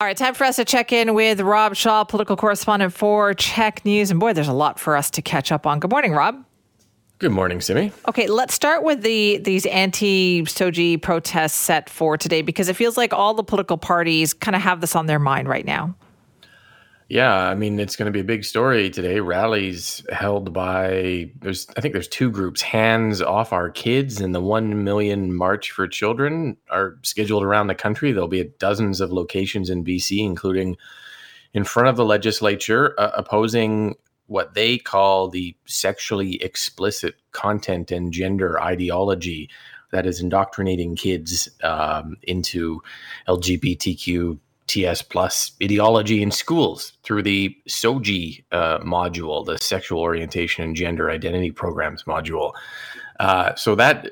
All right, time for us to check in with Rob Shaw, political correspondent for CHEK News. And boy, there's a lot for us to catch up on. Good morning, Rob. Good morning, Simi. Okay, let's start with the these anti-SOGI protests set for today because it feels like all the political parties kind of have this on their mind right now. Yeah, I mean it's going to be a big story today. Rallies held by there's I think there's two groups, Hands Off Our Kids and the 1 Million March for Children are scheduled around the country. There'll be at dozens of locations in BC including in front of the legislature uh, opposing what they call the sexually explicit content and gender ideology that is indoctrinating kids um, into LGBTQ TS plus ideology in schools through the SOGI uh, module, the sexual orientation and gender identity programs module. Uh, so that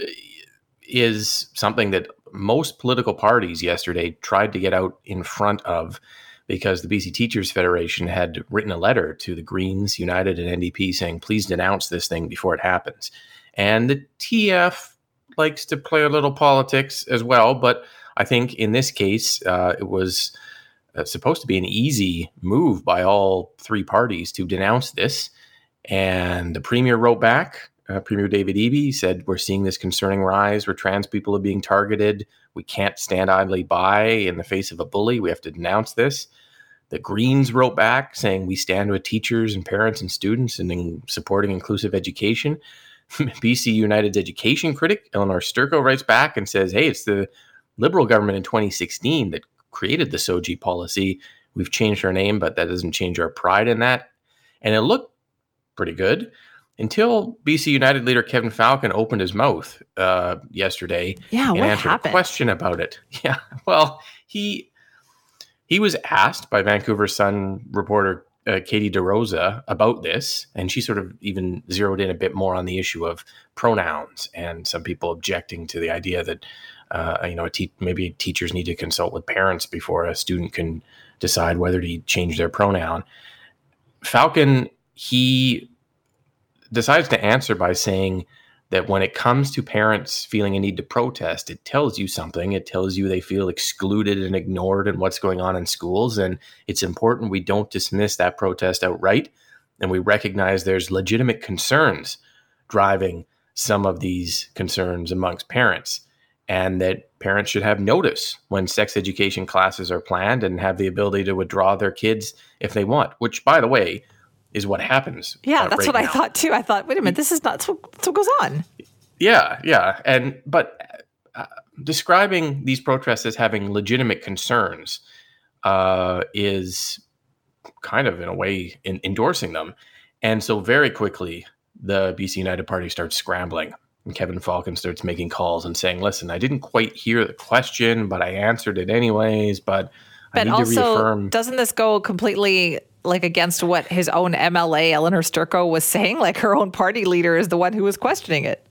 is something that most political parties yesterday tried to get out in front of because the BC Teachers Federation had written a letter to the Greens, United, and NDP saying, please denounce this thing before it happens. And the TF likes to play a little politics as well, but I think in this case, uh, it was uh, supposed to be an easy move by all three parties to denounce this. And the premier wrote back. Uh, premier David Eby said, We're seeing this concerning rise where trans people are being targeted. We can't stand idly by in the face of a bully. We have to denounce this. The Greens wrote back saying, We stand with teachers and parents and students and in supporting inclusive education. BC United's education critic, Elenore Sturko, writes back and says, Hey, it's the Liberal government in 2016 that created the SOGI policy. We've changed our name, but that doesn't change our pride in that. And it looked pretty good until BC United leader Kevin Falcon opened his mouth uh, yesterday yeah, and answered happened? a question about it. Yeah, well, he he was asked by Vancouver Sun reporter uh, Katie DeRosa about this, and she sort of even zeroed in a bit more on the issue of pronouns and some people objecting to the idea that uh, you know, te- maybe teachers need to consult with parents before a student can decide whether to change their pronoun. Falcon, he decides to answer by saying that when it comes to parents feeling a need to protest, it tells you something. It tells you they feel excluded and ignored in what's going on in schools. And it's important we don't dismiss that protest outright. And we recognize there's legitimate concerns driving some of these concerns amongst parents and that parents should have notice when sex education classes are planned and have the ability to withdraw their kids if they want, which, by the way, is what happens. Yeah, uh, that's right what now. I thought too. I thought, wait a minute, this is not what, what goes on. Yeah, yeah, and but uh, describing these protests as having legitimate concerns uh, is kind of in a way in, endorsing them, and so very quickly the BC United Party starts scrambling and Kevin Falcon starts making calls and saying, "Listen, I didn't quite hear the question, but I answered it anyways. But, I But need also, to reaffirm." doesn't this go completely like against what his own MLA Elenore Sturko was saying? Like her own party leader is the one who was questioning it.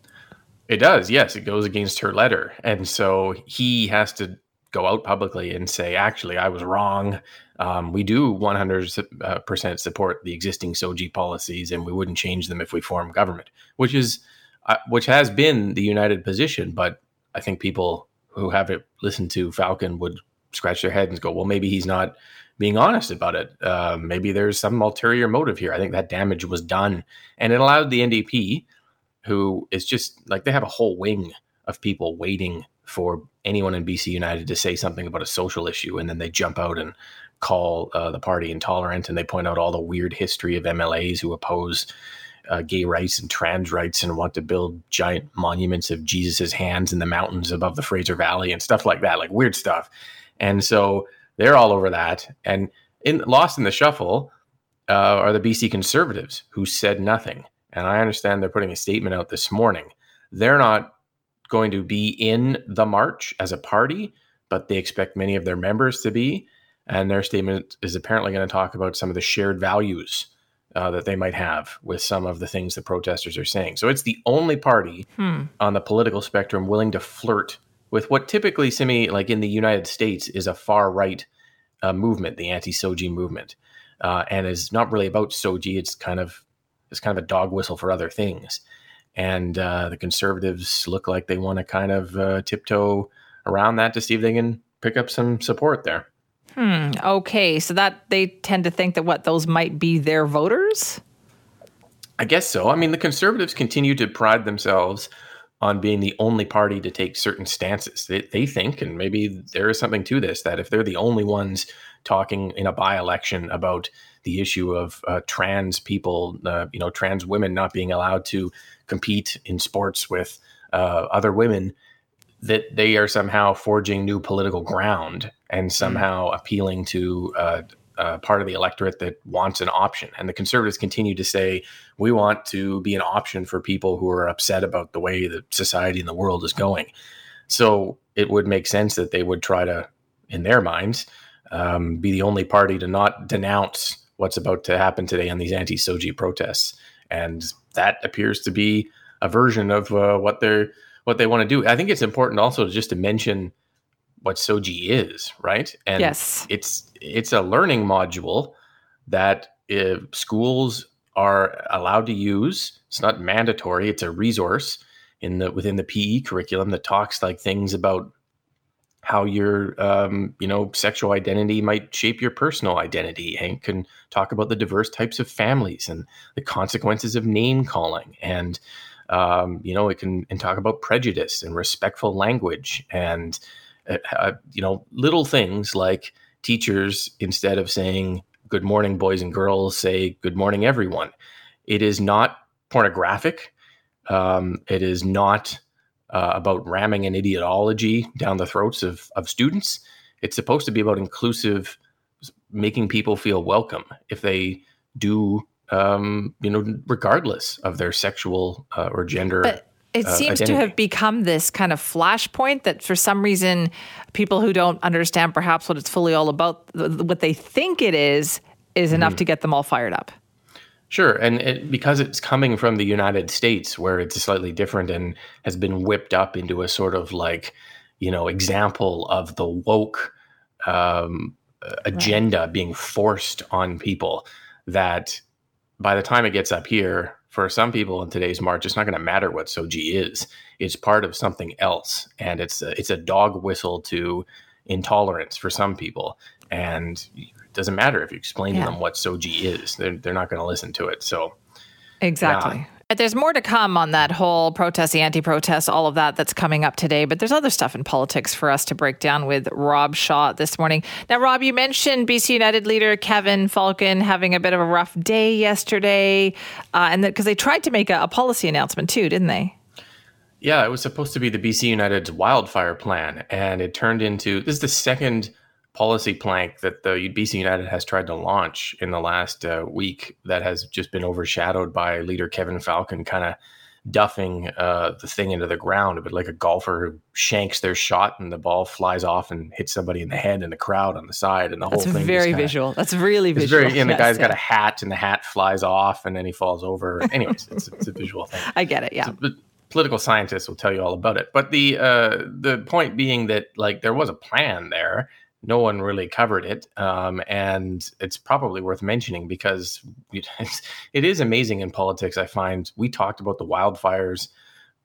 It does, yes. It goes against her letter, and so he has to go out publicly and say, "Actually, I was wrong. Um, we do 100 percent support the existing SOGI policies, and we wouldn't change them if we form government." Which is which has been the united position. But I think people who haven't listened to Falcon would scratch their head and go, well, maybe he's not being honest about it. Uh, maybe there's some ulterior motive here. I think that damage was done. And it allowed the NDP, who is just like they have a whole wing of people waiting for anyone in BC United to say something about a social issue. And then they jump out and call uh, the party intolerant and they point out all the weird history of MLAs who oppose uh, gay rights and trans rights and want to build giant monuments of Jesus's hands in the mountains above the Fraser Valley and stuff like that, like weird stuff. And so they're all over that. And in lost in the shuffle uh, are the BC Conservatives who said nothing. And I understand they're putting a statement out this morning. They're not going to be in the march as a party, but they expect many of their members to be. And their statement is apparently going to talk about some of the shared values uh, that they might have with some of the things the protesters are saying. So it's the only party Hmm. on the political spectrum willing to flirt with what typically, Simi, like in the United States, is a far right uh, movement, the anti-SOGI movement, uh, and is not really about SOGI. It's kind of it's kind of a dog whistle for other things. And uh, the conservatives look like they want to kind of uh, tiptoe around that to see if they can pick up some support there. Hmm. Okay. So that they tend to think that what those might be their voters. I guess so. I mean, the conservatives continue to pride themselves on being the only party to take certain stances. They, they think, and maybe there is something to this, that if they're the only ones talking in a by-election about the issue of uh, trans people, uh, you know, trans women not being allowed to compete in sports with uh, other women, that they are somehow forging new political ground and mm. somehow appealing to uh, uh, part of the electorate that wants an option. And the conservatives continue to say, we want to be an option for people who are upset about the way that society and the world is going. So it would make sense that they would try to, in their minds, um, be the only party to not denounce what's about to happen today on these anti SOGI protests. And that appears to be a version of uh, what they're what they want to do. I think it's important also just to mention what SOGI is, right? And yes. it's it's a learning module that schools are allowed to use. It's not mandatory. It's a resource in the within the PE curriculum that talks like things about how your um, you know sexual identity might shape your personal identity and can talk about the diverse types of families and the consequences of name calling and um, you know it can and talk about prejudice and respectful language and uh, uh, you know little things like teachers instead of saying good morning boys and girls say good morning everyone it is not pornographic um, it is not uh, about ramming an ideology down the throats of, of students. It's supposed to be about inclusive, making people feel welcome if they do, um, you know, regardless of their sexual uh, or gender. But- it uh, seems identity. to have become this kind of flashpoint that for some reason people who don't understand perhaps what it's fully all about what they think it is is mm-hmm. enough to get them all fired up Sure, and it, because it's coming from the United States, where it's slightly different and has been whipped up into a sort of like, you know, example of the woke um, agenda right. being forced on people. That by the time it gets up here, for some people in today's march, it's not going to matter what SOGI is. It's part of something else, and it's a, it's a dog whistle to intolerance for some people. And it doesn't matter if you explain yeah. to them what SOGI is; they're they're not going to listen to it. So exactly. Yeah. There's more to come on that whole protest, the anti-protest, all of that that's coming up today. But there's other stuff in politics for us to break down with Rob Shaw this morning. Now, Rob, you mentioned BC United leader Kevin Falcon having a bit of a rough day yesterday, uh, and because they tried to make a, a policy announcement too, didn't they? Yeah, it was supposed to be the BC United's wildfire plan, and it turned into this is the second policy plank that the BC United has tried to launch in the last uh, week that has just been overshadowed by leader Kevin Falcon kind of duffing uh, the thing into the ground, a bit like a golfer who shanks their shot and the ball flies off and hits somebody in the head and the crowd on the side, and the That's whole thing. very kinda, visual. That's really visual. Very, and the guy's yeah. got a hat, and the hat flies off, and then he falls over. Anyways, it's, it's, a visual thing. I get it. Yeah. So, political scientists will tell you all about it. But the uh, the point being that like there was a plan there, no one really covered it. Um, and it's probably worth mentioning because it is amazing in politics. I find we talked about the wildfires,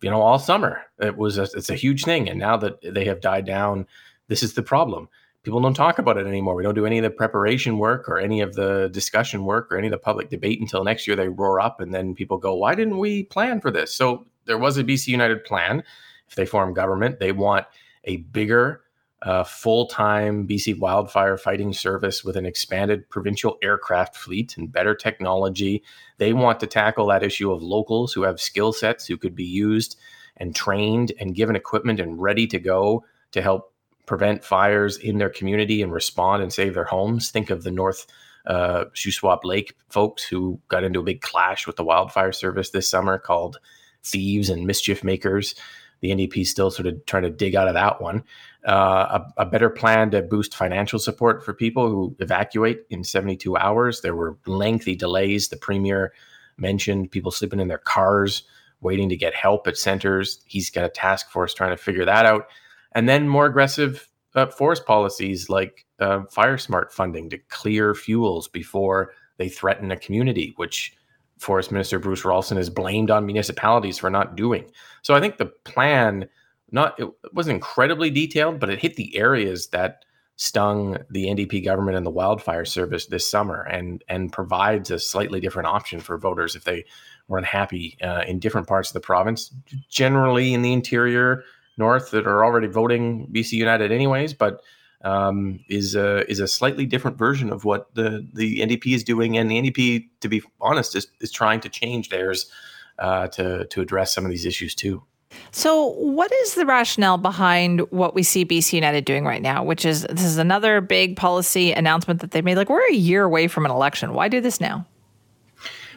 you know, all summer. It was a, it's a huge thing, and now that they have died down, this is the problem. People don't talk about it anymore. We don't do any of the preparation work or any of the discussion work or any of the public debate until next year. They roar up, and then people go, "Why didn't we plan for this?" So there was a BC United plan. If they form government, they want a bigger a full time BC wildfire fighting service with an expanded provincial aircraft fleet and better technology. They want to tackle that issue of locals who have skill sets who could be used and trained and given equipment and ready to go to help prevent fires in their community and respond and save their homes. Think of the North uh, Shuswap Lake folks who got into a big clash with the wildfire service this summer called thieves and mischief makers the NDP is still sort of trying to dig out of that one. Uh, a, a, better plan to boost financial support for people who evacuate in 72 hours. There were lengthy delays. The premier mentioned people sleeping in their cars, waiting to get help at centers. He's got a task force trying to figure that out. And then more aggressive uh, forest policies like uh, fire smart funding to clear fuels before they threaten a community, which Forest Minister Bruce Ralston is blamed on municipalities for not doing. So I think the plan not it wasn't incredibly detailed, but it hit the areas that stung the NDP government and the wildfire service this summer, and and provides a slightly different option for voters if they were unhappy uh, in different parts of the province, generally in the interior north that are already voting BC United anyways, but um, is a is a slightly different version of what the the NDP is doing, and the NDP, to be honest, is, is trying to change theirs uh, to to address some of these issues too. So, what is the rationale behind what we see BC United doing right now? Which is this is another big policy announcement that they made. Like we're a year away from an election. Why do this now?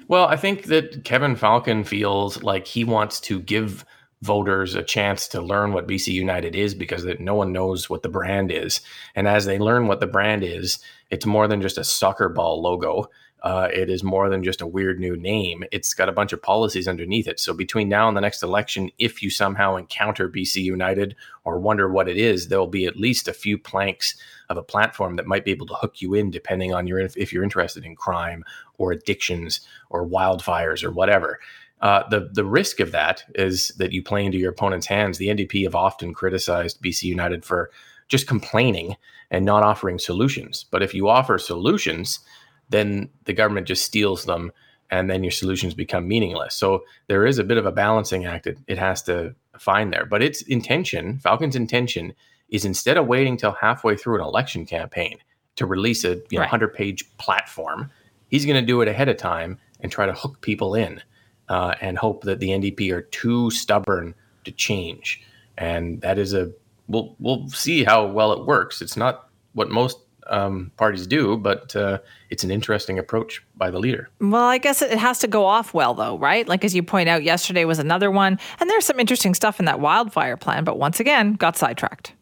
Well, I think that Kevin Falcon feels like he wants to give voters a chance to learn what BC United is because that no one knows what the brand is. And as they learn what the brand is, it's more than just a soccer ball logo. Uh, it is more than just a weird new name. It's got a bunch of policies underneath it. So between now and the next election, if you somehow encounter BC United or wonder what it is, there'll be at least a few planks of a platform that might be able to hook you in, depending on your if you're interested in crime or addictions or wildfires or whatever. Uh, the the risk of that is that you play into your opponent's hands. The NDP have often criticized BC United for just complaining and not offering solutions. But if you offer solutions, then the government just steals them, and then your solutions become meaningless. So there is a bit of a balancing act it, it has to find there. But its intention, Falcon's intention, is instead of waiting till halfway through an election campaign to release a you know, right. 100 page platform, he's going to do it ahead of time and try to hook people in uh, and hope that the NDP are too stubborn to change. And that is a we'll we'll see how well it works. It's not what most um, parties do, but uh, it's an interesting approach by the leader. Well, I guess it has to go off well, though, right? Like as you point out, yesterday was another one, and there's some interesting stuff in that wildfire plan, but once again, got sidetracked.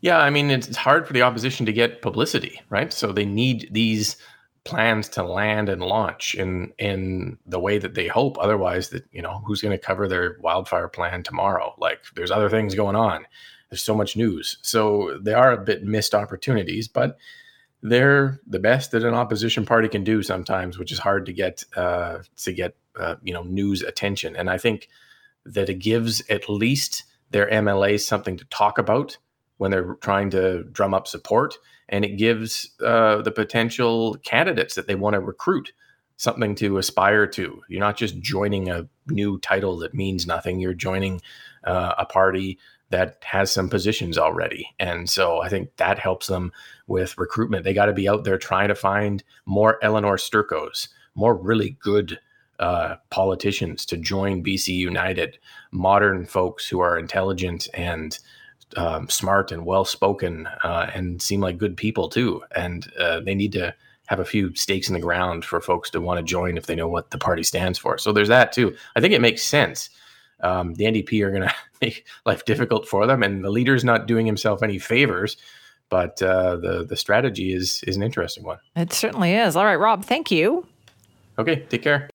Yeah, I mean, it's hard for the opposition to get publicity, right? So they need these plans to land and launch in in the way that they hope. Otherwise that you know who's going to cover their wildfire plan tomorrow? Like there's other things going on. There's so much news. So they are a bit missed opportunities but they're the best that an opposition party can do sometimes which is hard to get uh, to get uh, you know news attention. And i think that it gives at least their mlas something to talk about when they're trying to drum up support and it gives uh, the potential candidates that they want to recruit something to aspire to. You're not just joining a new title that means nothing. You're joining uh, a party that has some positions already. And so I think that helps them with recruitment. They got to be out there trying to find more Elenore Sturkos, more really good uh, politicians to join BC United, modern folks who are intelligent and um, smart and well spoken uh, and seem like good people too. And uh, they need to have a few stakes in the ground for folks to want to join if they know what the party stands for. So there's that too. I think it makes sense. Um, the NDP are going to make life difficult for them, and the leader's not doing himself any favors. But uh, the the strategy is is an interesting one. It certainly is. All right, Rob. Thank you. Okay. Take care.